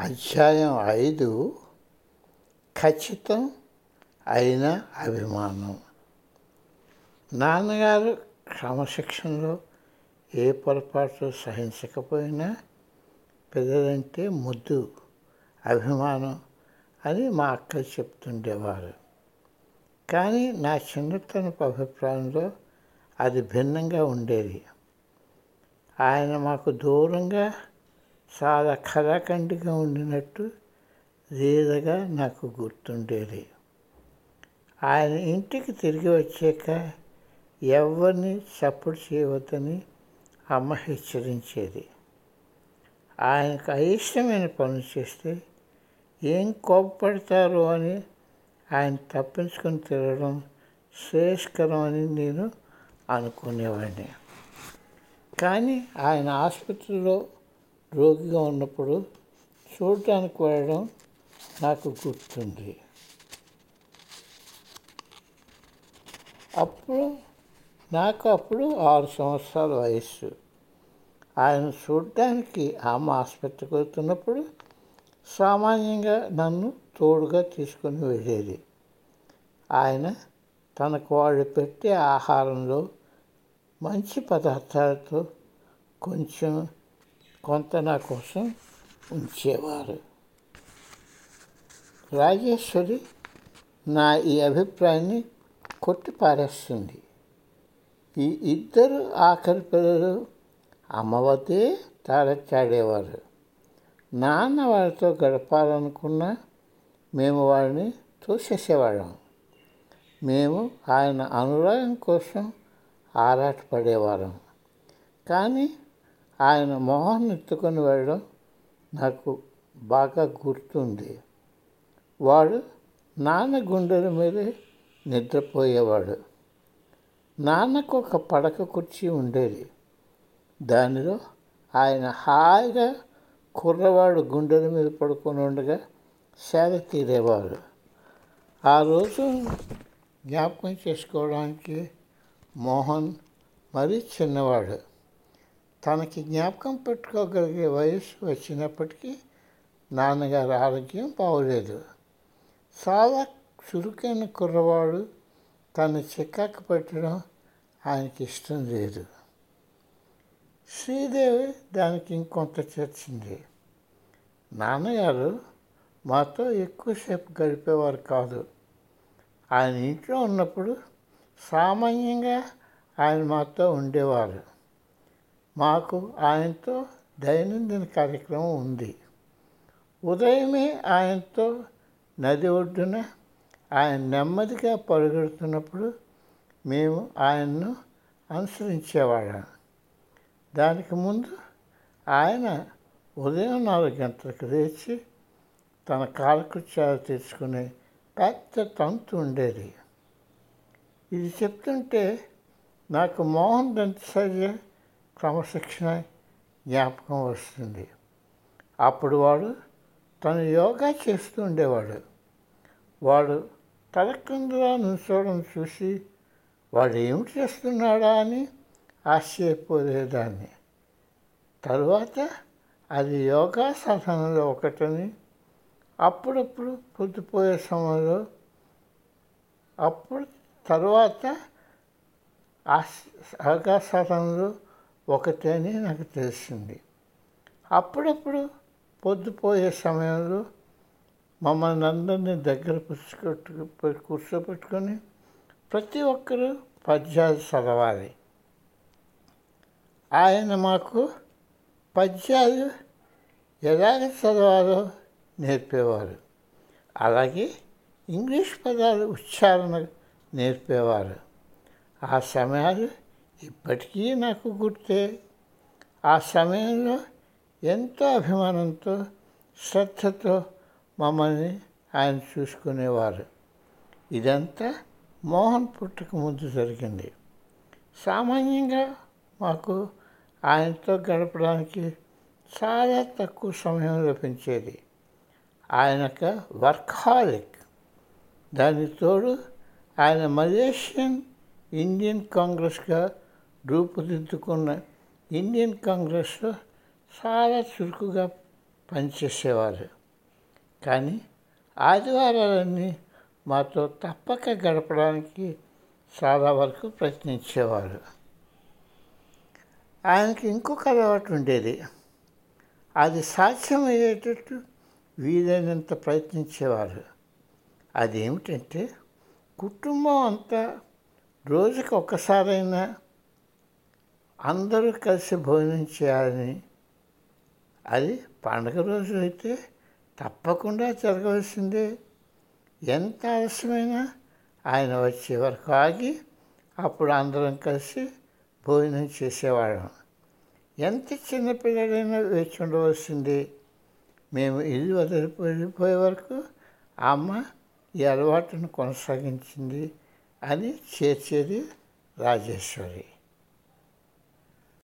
అధ్యాయం ఐదు ఖచ్చితం అయిన అభిమానం. నాన్నగారు క్రమశిక్షణలో ఏ పొరపాటు సహించకపోయినా పిల్లలంటే ముద్దు అభిమానం అని మా అక్క చెప్తుండేవారు. కానీ నా చిన్నతనపు అభిప్రాయంలో అది భిన్నంగా ఉండేది. ఆయన మాకు దూరంగా చాలా కళాఖండిగా ఉండినట్టు లీలగా నాకు గుర్తుండేది. ఆయన ఇంటికి తిరిగి వచ్చాక ఎవరిని చప్పుడు చేయవద్దని అమ్మ హెచ్చరించేది. ఆయనకు అయిష్టమైన పనులు చేస్తే ఏం కోపపడతారో అని ఆయన తప్పించుకొని తిరగడం శ్రేయస్కరం అని నేను అనుకునేవాడిని. కానీ ఆయన ఆసుపత్రిలో రోగిగా ఉన్నప్పుడు చూడటానికి వెళ్ళడం నాకు గుర్తుంది. అప్పుడు నాకు అప్పుడు ఆరు సంవత్సరాల వయస్సు. ఆయన చూడటానికి ఆమె ఆసుపత్రికి వెళ్తున్నప్పుడు సామాన్యంగా నన్ను తోడుగా తీసుకొని వెళ్ళేది. ఆయన తనకు వాళ్ళు పెట్టే ఆహారంలో మంచి పదార్థాలతో కొంచెం కొంత నా కోసం ఉంచేవారు. రాజేశ్వరి నా ఈ అభిప్రాయాన్ని కొట్టిపారేస్తుంది. ఈ ఇద్దరు ఆఖరి పిల్లలు అమ్మవద్దే వద్దే నాన్న వారితో గడపాలనుకున్నా మేము వారిని తోసేసేవాళ్ళం. మేము ఆయన అనురాగం కోసం ఆరాటపడేవారం కానీ ఆయన మొహం ఎత్తుకొని వెళ్ళడం నాకు బాగా గుర్తుంది. వాడు నాన్న గుండెల మీదే నిద్రపోయేవాడు. నాన్నకు ఒక పడక కుర్చీ ఉండేది. దానిలో ఆయన హాయిగా కుర్రవాడు గుండెల మీద పడుకొని ఉండగా సేద తీరేవాడు. ఆ రోజు జ్ఞాపకం చేసుకోవడానికి మోహన్ మరీ చిన్నవాడు. తనకి జ్ఞాపకం పెట్టుకోగలిగే వయసు వచ్చినప్పటికీ నాన్నగారి ఆరోగ్యం బాగోలేదు. చాలా చురుకైన కుర్రవాడు తను చిక్కాకు పెట్టడం ఆయనకి ఇష్టం లేదు. శ్రీదేవి దానికి ఇంకొంత చేర్చింది. నాన్నగారు మాతో ఎక్కువసేపు గడిపేవారు కాదు. ఆయన ఇంట్లో ఉన్నప్పుడు సామాన్యంగా ఆయన మాతో ఉండేవారు. మాకు ఆయనతో దైనందిన కార్యక్రమం ఉంది. ఉదయమే ఆయనతో నది ఒడ్డున ఆయన నెమ్మదిగా పరుగెడుతున్నప్పుడు మేము ఆయన్ను అనుసరించేవాళ్ళం. దానికి ముందు ఆయన ఉదయం నాలుగు గంటలకు లేచి తన కాలకృత్యాలు తెచ్చుకునే పెద్ద తంతు ఉండేది. ఇది చెప్తుంటే నాకు మోహన్ దంతసర్య క్రమశిక్షణ జ్ఞాపకం వస్తుంది. అప్పుడు వాడు తను యోగా చేస్తూ ఉండేవాడు. వాడు తలకిందులా నుంచోవడం చూసి వాడు ఏమిటి చేస్తున్నాడా అని ఆశ్చర్యపోలేదాన్ని తరువాత అది యోగా సాధనలో ఒకటని అప్పుడప్పుడు పొద్దుపోయే సమయంలో అప్పుడు తర్వాత యోగా సాధనలో ఒకటి అని నాకు తెలిసింది. అప్పుడప్పుడు పొద్దుపోయే సమయంలో మమ్మల్ని అందరినీ దగ్గర పుచ్చుకొట్టు కూర్చోబెట్టుకొని ప్రతి ఒక్కరూ పద్యాలు చదవాలి. ఆయన మాకు పద్యాలు ఎలాగ చదవాలో నేర్పేవారు. అలాగే ఇంగ్లీష్ పదాలు ఉచ్చారణ నేర్పేవారు. ఆ సమయాలు ఇప్పటికీ నాకు గుర్తే ఆ సమయంలో ఎంతో అభిమానంతో శ్రద్ధతో మమ్మల్ని ఆయన చూసుకునేవారు. ఇదంతా మోహన్ పుట్టక ముందు జరిగింది. సామాన్యంగా మాకు ఆయనతో గడపడానికి చాలా తక్కువ సమయం లభించేది. ఆయన యొక్క వర్కాలిక్ దాని తోడు ఆయన మలేషియన్ ఇండియన్ కాంగ్రెస్గా రూపుదిద్దుకున్న ఇండియన్ కాంగ్రెస్లో చాలా చురుకుగా పనిచేసేవారు. కానీ ఆదివారాలన్నీ మాతో తప్పక గడపడానికి చాలా వరకు ప్రయత్నించేవారు. ఆయనకి ఇంకొక అలవాటు ఉండేది. అది సాధ్యమయ్యేటట్టు వీలైనంత ప్రయత్నించేవారు. అదేమిటంటే కుటుంబం అంతా రోజుకి ఒక్కసారైనా అందరూ కలిసి భోజనం చేయాలని. అది పండగ రోజు అయితే తప్పకుండా జరగవలసిందే. ఎంత ఆలస్యమైనా ఆయన వచ్చే వరకు ఆగి అప్పుడు అందరం కలిసి భోజనం చేసేవాళ్ళం. ఎంత చిన్నపిల్లడైనా వేచి ఉండవలసింది. మేము ఇల్లు వదిలిపోయిపోయే వరకు అమ్మ ఈ అలవాటును కొనసాగించింది అని చేర్చేది రాజేశ్వరి.